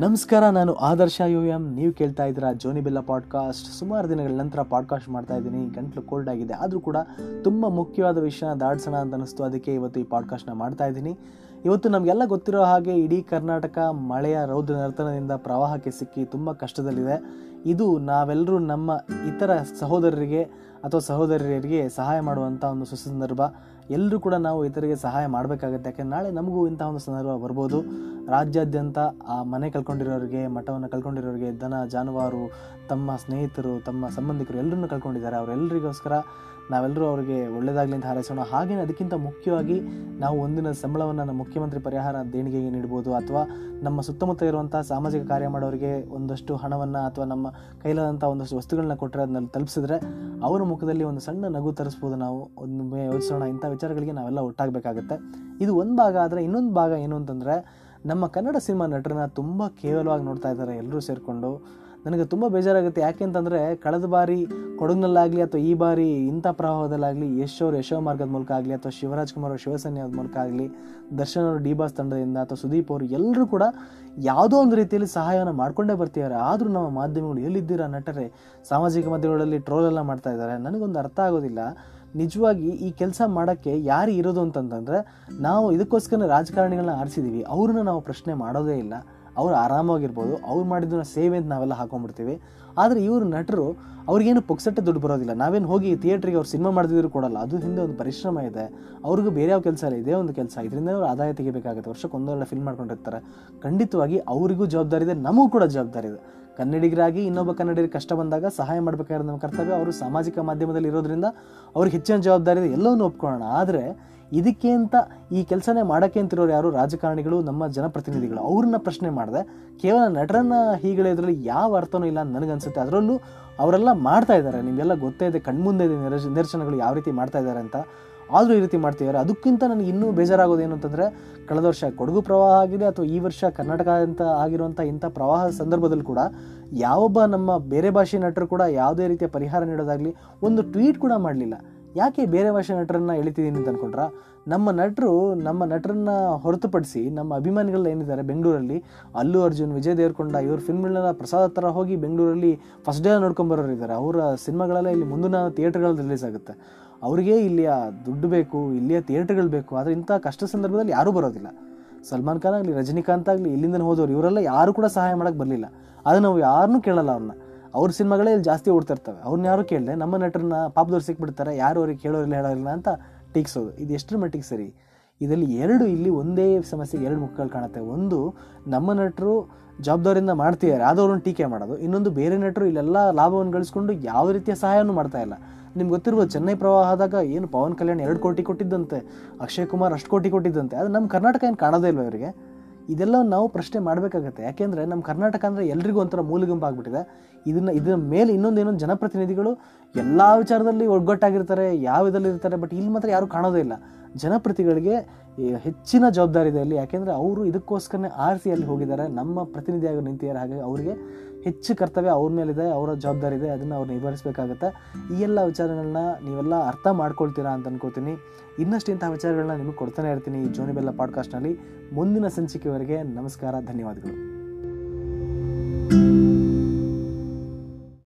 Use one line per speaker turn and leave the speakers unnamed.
ನಮಸ್ಕಾರ, ನಾನು ಆದರ್ಶ U M ನೀವು ಕೇಳ್ತಾ ಇದ್ದೀರಾ ಜೋನಿ ಬೆಲ್ಲ ಪಾಡ್ಕಾಸ್ಟ್ ಸುಮಾರು ದಿನಗಳ ನಂತರ ಪಾಡ್ಕಾಸ್ಟ್ ಮಾಡ್ತಾ ಇದ್ದೀನಿ. ಗಂಟ್ಲು ಕೋಲ್ಡ್ ಆಗಿದೆ. ಆದರೂ ಕೂಡ ತುಂಬ ಮುಖ್ಯವಾದ ವಿಷಯನ ದಾಡ್ಸೋಣ ಅಂತ ಅನಿಸ್ತು ಅದಕ್ಕೆ ಇವತ್ತು ಈ ಪಾಡ್ಕಾಸ್ಟ್ನ ಮಾಡ್ತಾ ಇದ್ದೀನಿ. ಇವತ್ತು ನಮಗೆಲ್ಲ ಗೊತ್ತಿರೋ ಹಾಗೆ ಇಡೀ ಕರ್ನಾಟಕ ಮಳೆಯ ರೌದ್ರ ನರ್ತನದಿಂದ ಪ್ರವಾಹಕ್ಕೆ ಸಿಕ್ಕಿ ತುಂಬ ಕಷ್ಟದಲ್ಲಿದೆ. ಇದು ನಾವೆಲ್ಲರೂ ನಮ್ಮ ಇತರ ಸಹೋದರರಿಗೆ ಅಥವಾ ಸಹೋದರಿಯರಿಗೆ ಸಹಾಯ ಮಾಡುವಂಥ ಒಂದು ಸುಸಂದರ್ಭ ಎಲ್ಲರೂ ಕೂಡ ನಾವು ಇತರಿಗೆ ಸಹಾಯ ಮಾಡಬೇಕಾಗತ್ತೆ. ಯಾಕೆಂದ್ರೆ ನಾಳೆ ನಮಗೂ ಇಂಥ ಒಂದು ಸಂದರ್ಭ ಬರ್ಬೋದು. ರಾಜ್ಯಾದ್ಯಂತ ಆ ಮನೆ ಕಳ್ಕೊಂಡಿರೋರಿಗೆ, ಮಠವನ್ನು ಕಳ್ಕೊಂಡಿರೋರಿಗೆ, ದನ, ಜಾನುವಾರು, ತಮ್ಮ ಸ್ನೇಹಿತರು, ತಮ್ಮ ಸಂಬಂಧಿಕರು ಎಲ್ಲರನ್ನು ಕಳ್ಕೊಂಡಿದ್ದಾರೆ. ಅವರೆಲ್ಲರಿಗೋಸ್ಕರ ನಾವೆಲ್ಲರೂ ಅವರಿಗೆ ಒಳ್ಳೆಯದಾಗಲಿ ಅಂತ ಹಾರೈಸೋಣ. ಹಾಗೆಯೇ ಅದಕ್ಕಿಂತ ಮುಖ್ಯವಾಗಿ ನಾವು ಒಂದಿನ ಸಂಬಳವನ್ನು ನಮ್ಮ ಮುಖ್ಯಮಂತ್ರಿ ಪರಿಹಾರ ದೇಣಿಗೆಗೆ ನೀಡ್ಬೋದು. ಅಥವಾ ನಮ್ಮ ಸುತ್ತಮುತ್ತ ಇರುವಂಥ ಸಾಮಾಜಿಕ ಕಾರ್ಯ ಮಾಡೋರಿಗೆ ಒಂದಷ್ಟು ಹಣವನ್ನು ಅಥವಾ ನಮ್ಮ ಕೈಲಾದಂಥ ಒಂದಷ್ಟು ವಸ್ತುಗಳನ್ನ ಕೊಟ್ಟರೆ ಅದನ್ನ ತಲುಪಿಸಿದ್ರೆ, ಅವರ ಮುಖದಲ್ಲಿ ಒಂದು ಸಣ್ಣ ನಗು ತರಿಸ್ಬೋದು ನಾವು. ಒಂದು ಯೋಚಿಸೋಣ ಇಂಥ ವಿಚಾರಗಳಿಗೆ ನಾವೆಲ್ಲ ಒಟ್ಟಾಗಬೇಕಾಗತ್ತೆ. ಇದು ಒಂದು ಭಾಗ ಆದರೆ ಇನ್ನೊಂದು ಭಾಗ ಏನು ಅಂತಂದರೆ, ನಮ್ಮ ಕನ್ನಡ ಸಿನಿಮಾ ನಟರನ್ನ ತುಂಬ ಕೇವಲವಾಗಿ ನೋಡ್ತಾ ಇದ್ದಾರೆ ಎಲ್ಲರೂ ಸೇರಿಕೊಂಡು. ನನಗೆ ತುಂಬ ಬೇಜಾರಾಗುತ್ತೆ. ಯಾಕೆ ಅಂತಂದರೆ ಕಳೆದ ಬಾರಿ ಕೊಡಗಿನಲ್ಲಾಗಲಿ ಅಥವಾ ಈ ಬಾರಿ ಇಂಥ ಪ್ರವಾಹದಲ್ಲಾಗಲಿ ಯಶ್ ಅವರು ಯಶೋ ಮಾರ್ಗದ ಮೂಲಕ ಆಗಲಿ ಅಥವಾ ಶಿವರಾಜ್ ಕುಮಾರ್ ಅವರು ಮೂಲಕ ಆಗಲಿ, ದರ್ಶನ್ ಅವರು ಡಿ ಬಾಸ್ ತಂಡದಿಂದ ಅಥವಾ ಸುದೀಪ್ ಅವರು ಎಲ್ಲರೂ ಕೂಡ ಯಾವುದೋ ಒಂದು ರೀತಿಯಲ್ಲಿ ಸಹಾಯವನ್ನು ಮಾಡ್ಕೊಂಡೇ ಬರ್ತಿದ್ದಾರೆ. ಆದರೂ ನಮ್ಮ ಮಾಧ್ಯಮಗಳು ಎಲ್ಲಿದ್ದೀರಾ ನಟರೆ? ಸಾಮಾಜಿಕ ಮಾಧ್ಯಮಗಳಲ್ಲಿ ಟ್ರೋಲ್ ಎಲ್ಲ ಮಾಡ್ತಾ ಇದ್ದಾರೆ. ನನಗೊಂದು ಅರ್ಥ ಆಗೋದಿಲ್ಲ. ನಿಜವಾಗಿ ಈ ಕೆಲಸ ಮಾಡೋಕ್ಕೆ ಯಾರು ಇರೋದು ಅಂತಂತಂದರೆ ನಾವು ಇದಕ್ಕೋಸ್ಕರ ರಾಜಕಾರಣಿಗಳನ್ನ ಆರಿಸಿದ್ದೀವಿ ಅವ್ರನ್ನ ನಾವು ಪ್ರಶ್ನೆ ಮಾಡೋದೇ ಇಲ್ಲ. ಅವ್ರು ಆರಾಮಾಗಿರ್ಬೋದು, ಅವ್ರು ಮಾಡಿದ್ದನ್ನ ಸೇವೆ ಅಂತ ನಾವೆಲ್ಲ ಹಾಕೊಂಡ್ಬಿಡ್ತೀವಿ. ಆದರೆ ಇವರು ನಟರು, ಅವ್ರಿಗೇನು ಪುಕ್ಸಟ್ಟೆ ದುಡ್ಡು ಬರೋದಿಲ್ಲ. ನಾವೇನು ಹೋಗಿ ಥಿಯೇಟ್ರಿಗೆ ಅವ್ರು ಸಿನಿಮಾ ಮಾಡಿದ್ರು ಕೊಡಲ್ಲ ಅದು ಹಿಂದೆ ಒಂದು ಪರಿಶ್ರಮ ಇದೆ. ಅವ್ರಿಗೂ ಬೇರೆ ಯಾವ ಕೆಲಸ ಇಲ್ಲ, ಇದೇ ಒಂದು ಕೆಲಸ. ಇದರಿಂದ ಅವ್ರು ಆದಾಯ ತೆಗಿಬೇಕಾಗುತ್ತೆ. ವರ್ಷಕ್ಕೆ ಒಂದೊಳ್ಳೆ ಫಿಲ್ಮ್ ಮಾಡ್ಕೊಂಡಿರ್ತಾರೆ. ಖಂಡಿತವಾಗಿ ಅವರಿಗೂ ಜವಾಬ್ದಾರಿ ಇದೆ, ನಮಗೂ ಕೂಡ ಜವಾಬ್ದಾರಿ ಇದೆ. ಕನ್ನಡಿಗರಾಗಿ ಇನ್ನೊಬ್ಬ ಕನ್ನಡಿಗರಿಗೆ ಕಷ್ಟ ಬಂದಾಗ ಸಹಾಯ ಮಾಡಬೇಕಾದ್ರೆ ನಮ್ಮ ಕರ್ತವ್ಯ. ಅವರು ಸಾಮಾಜಿಕ ಮಾಧ್ಯಮದಲ್ಲಿ ಇರೋದ್ರಿಂದ ಅವ್ರಿಗೆ ಹೆಚ್ಚಿನ ಜವಾಬ್ದಾರಿ ಇದೆ. ಎಲ್ಲವನ್ನೂ ಒಪ್ಕೊಳ್ಳೋಣ. ಆದರೆ ಇದಕ್ಕೆ ಅಂತ ಈ ಕೆಲಸನೇ ಮಾಡೋಕ್ಕೆ ಅಂತಿರೋರು ಯಾರು? ರಾಜಕಾರಣಿಗಳು, ನಮ್ಮ ಜನಪ್ರತಿನಿಧಿಗಳು. ಅವ್ರನ್ನ ಪ್ರಶ್ನೆ ಮಾಡಿದೆ, ಕೇವಲ ನಟರನ್ನ ಇದರಲ್ಲಿ ಯಾವ ಅರ್ಥನೂ ಇಲ್ಲ ನನಗನ್ಸುತ್ತೆ. ಅದರಲ್ಲೂ ಅವರೆಲ್ಲ ಮಾಡ್ತಾ ಇದ್ದಾರೆ. ನಿಮಗೆಲ್ಲ ಗೊತ್ತೇ ಇದೆ, ಕಣ್ಮುಂದೆ ಇದೆ ನಿದರ್ಶ ನಿದರ್ಶನಗಳು ಯಾವ ರೀತಿ ಮಾಡ್ತಾ ಇದ್ದಾರೆ ಅಂತ. ಆದರೂ ಈ ರೀತಿ ಮಾಡ್ತಿದ್ದಾರೆ. ಅದಕ್ಕಿಂತ ನನಗೆ ಇನ್ನೂ ಬೇಜಾರಾಗೋದು ಏನು ಅಂತಂದರೆ, ಕಳೆದ ವರ್ಷ ಕೊಡಗು ಪ್ರವಾಹ ಆಗಿದೆ ಅಥವಾ ಈ ವರ್ಷ ಕರ್ನಾಟಕ ಅಂತ ಆಗಿರುವಂಥ ಇಂಥ ಪ್ರವಾಹ ಸಂದರ್ಭದಲ್ಲಿ ಕೂಡ ಯಾವೊಬ್ಬ ನಮ್ಮ ಬೇರೆ ಭಾಷೆ ನಟರು ಕೂಡ ಯಾವುದೇ ರೀತಿಯ ಪರಿಹಾರ ನೀಡೋದಾಗಲಿ ಒಂದು ಟ್ವೀಟ್ ಕೂಡ ಮಾಡಲಿಲ್ಲ. ಯಾಕೆ ಬೇರೆ ಭಾಷೆ ನಟರನ್ನ ಎಳಿತಿದ್ದೀನಿ ಅಂತ ಅಂದ್ಕೊಂಡ್ರೆ ನಮ್ಮ ನಟರು ನಮ್ಮ ನಟರನ್ನ ಹೊರತುಪಡಿಸಿ ನಮ್ಮ ಅಭಿಮಾನಿಗಳು ಏನಿದ್ದಾರೆ ಬೆಂಗಳೂರಲ್ಲಿ? ಅಲ್ಲು ಅರ್ಜುನ್, ವಿಜಯ್ ದೇವರಕೊಂಡ, ಇವ್ರ ಫಿಲ್ಮ್ಗಳನ್ನ ಪ್ರಸಾದ ಥರ ಹೋಗಿ ಬೆಂಗಳೂರಲ್ಲಿ ಫಸ್ಟ್ ಡೇ ನೋಡ್ಕೊಂಬರೋರು ಇದ್ದಾರೆ. ಅವರ ಸಿನಿಮಾಗಳೆಲ್ಲ ಇಲ್ಲಿ ಮುಂದಿನ ಥಿಯೇಟರ್ಗಳಲ್ಲಿ ರಿಲೀಸ್ ಆಗುತ್ತೆ. ಅವ್ರಿಗೆ ಇಲ್ಲಿಯ ದುಡ್ಡು ಬೇಕು, ಇಲ್ಲಿಯ ಥಿಯೇಟರ್ಗಳು ಬೇಕು, ಆದರೆ ಇಂಥ ಕಷ್ಟ ಸಂದರ್ಭದಲ್ಲಿ ಯಾರೂ ಬರೋದಿಲ್ಲ. ಸಲ್ಮಾನ್ ಖಾನ್ ಆಗಲಿ, ರಜನಿಕಾಂತ್ ಆಗಲಿ ಇಲ್ಲಿಂದ ಹೋದವರು, ಇವರೆಲ್ಲ ಯಾರು ಕೂಡ ಸಹಾಯ ಮಾಡೋಕ್ಕೆ ಬರಲಿಲ್ಲ. ಆದರೆ ನಾವು ಯಾರನ್ನೂ ಕೇಳಲ್ಲ ಅವ್ರನ್ನ. ಅವ್ರ ಸಿನಿಮಾಗಳೇ ಇಲ್ಲಿ ಜಾಸ್ತಿ ಓಡ್ತಿರ್ತವೆ. ಅವ್ರನ್ನ ಯಾರು ಕೇಳಿದೆ, ನಮ್ಮ ನಟರನ್ನ ಪಾಪದವ್ರು ಸಿಕ್ಬಿಡ್ತಾರೆ, ಯಾರು ಅವ್ರಿಗೆ ಕೇಳೋರಿಲ್ಲ ಹೇಳೋರಿಲ್ಲ ಅಂತ ಟೀಕ್ಸೋದು. ಇದು ಎಷ್ಟರ ಮಟ್ಟಿಗೆ ಸರಿ? ಇದರಲ್ಲಿ ಎರಡು ಇಲ್ಲಿ ಒಂದೇ ಸಮಸ್ಯೆಗೆ ಎರಡು ಮುಖಗಳು ಕಾಣುತ್ತೆ. ಒಂದು, ನಮ್ಮ ನಟರು ಜವಾಬ್ದಾರಿಯಿಂದ ಮಾಡ್ತಿದ್ದಾರೆ, ಆದವ್ರನ್ನ ಟೀಕೆ ಮಾಡೋದು. ಇನ್ನೊಂದು, ಬೇರೆ ನಟರು ಇಲ್ಲೆಲ್ಲ ಲಾಭವನ್ನು ಗಳಿಸ್ಕೊಂಡು ಯಾವ ರೀತಿಯ ಸಹಾಯನೂ ಮಾಡ್ತಾ ಇಲ್ಲ. ನಿಮ್ಗೆ ಗೊತ್ತಿರುವ ಚೆನ್ನೈ ಪ್ರವಾಹ ಆದಾಗ ಏನು ಪವನ್ ಕಲ್ಯಾಣ್ ಎರಡು ಕೋಟಿ ಕೊಟ್ಟಿದ್ದಂತೆ, ಅಕ್ಷಯ್ ಕುಮಾರ್ ಅಷ್ಟು ಕೋಟಿ ಕೊಟ್ಟಿದ್ದಂತೆ. ಅದು ನಮ್ಮ ಕರ್ನಾಟಕ ಏನು ಕಾಣೋದೇ ಇಲ್ವ ಇವರಿಗೆ ಇದೆಲ್ಲ ನಾವು ಪ್ರಶ್ನೆ ಮಾಡಬೇಕಾಗತ್ತೆ. ಯಾಕೆಂದರೆ ನಮ್ಮ ಕರ್ನಾಟಕ ಅಂದರೆ ಎಲ್ರಿಗೂ ಒಂಥರ ಮೂಲಿಗುಂಪು ಆಗಿಬಿಟ್ಟಿದೆ. ಇದನ್ನು, ಇದರ ಮೇಲೆ ಇನ್ನೊಂದು ಏನೊಂದು ಜನಪ್ರತಿನಿಧಿಗಳು ಎಲ್ಲ ವಿಚಾರದಲ್ಲಿ ಒಗ್ಗಟ್ಟಾಗಿರ್ತಾರೆ, ಯಾವ ಇದರಲ್ಲಿ ಇರ್ತಾರೆ ಬಟ್ ಇಲ್ಲಿ ಮಾತ್ರ ಯಾರೂ ಕಾಣೋದೇ ಇಲ್ಲ. ಜನಪ್ರತಿಗಳಿಗೆ ಹೆಚ್ಚಿನ ಜವಾಬ್ದಾರಿ ಇದೆ ಅಲ್ಲಿ. ಯಾಕೆಂದರೆ ಅವರು ಇದಕ್ಕೋಸ್ಕರನೇ ಆರಿಸಿ ಅಲ್ಲಿ ಹೋಗಿದ್ದಾರೆ. ನಮ್ಮ ಪ್ರತಿನಿಧಿಯಾಗಿ ನಿಂತಿದ್ದಾರೆ. ಹಾಗೆ ಅವರಿಗೆ ಹೆಚ್ಚು ಕರ್ತವ್ಯ ಅವ್ರ ಮೇಲಿದೆ, ಅವರ ಜವಾಬ್ದಾರಿ ಇದೆ ಅದನ್ನು ಅವ್ರು ನಿಭಾಯಿಸಬೇಕಾಗತ್ತೆ. ಈ ಎಲ್ಲ ವಿಚಾರಗಳನ್ನ ನೀವೆಲ್ಲ ಅರ್ಥ ಮಾಡ್ಕೊಳ್ತೀರಾ ಅಂತ ಅನ್ಕೋತೀನಿ. ಇನ್ನಷ್ಟು ಇಂತಹ ವಿಚಾರಗಳನ್ನ ನಿಮಗೆ ಕೊಡ್ತಾನೆ ಇರ್ತೀನಿ ಈ ಜೋನಿ ಬೆಲ್ಲ ಪಾಡ್ಕಾಸ್ಟ್ನಲ್ಲಿ ಮುಂದಿನ ಸಂಚಿಕೆವರೆಗೆ ನಮಸ್ಕಾರ, ಧನ್ಯವಾದಗಳು.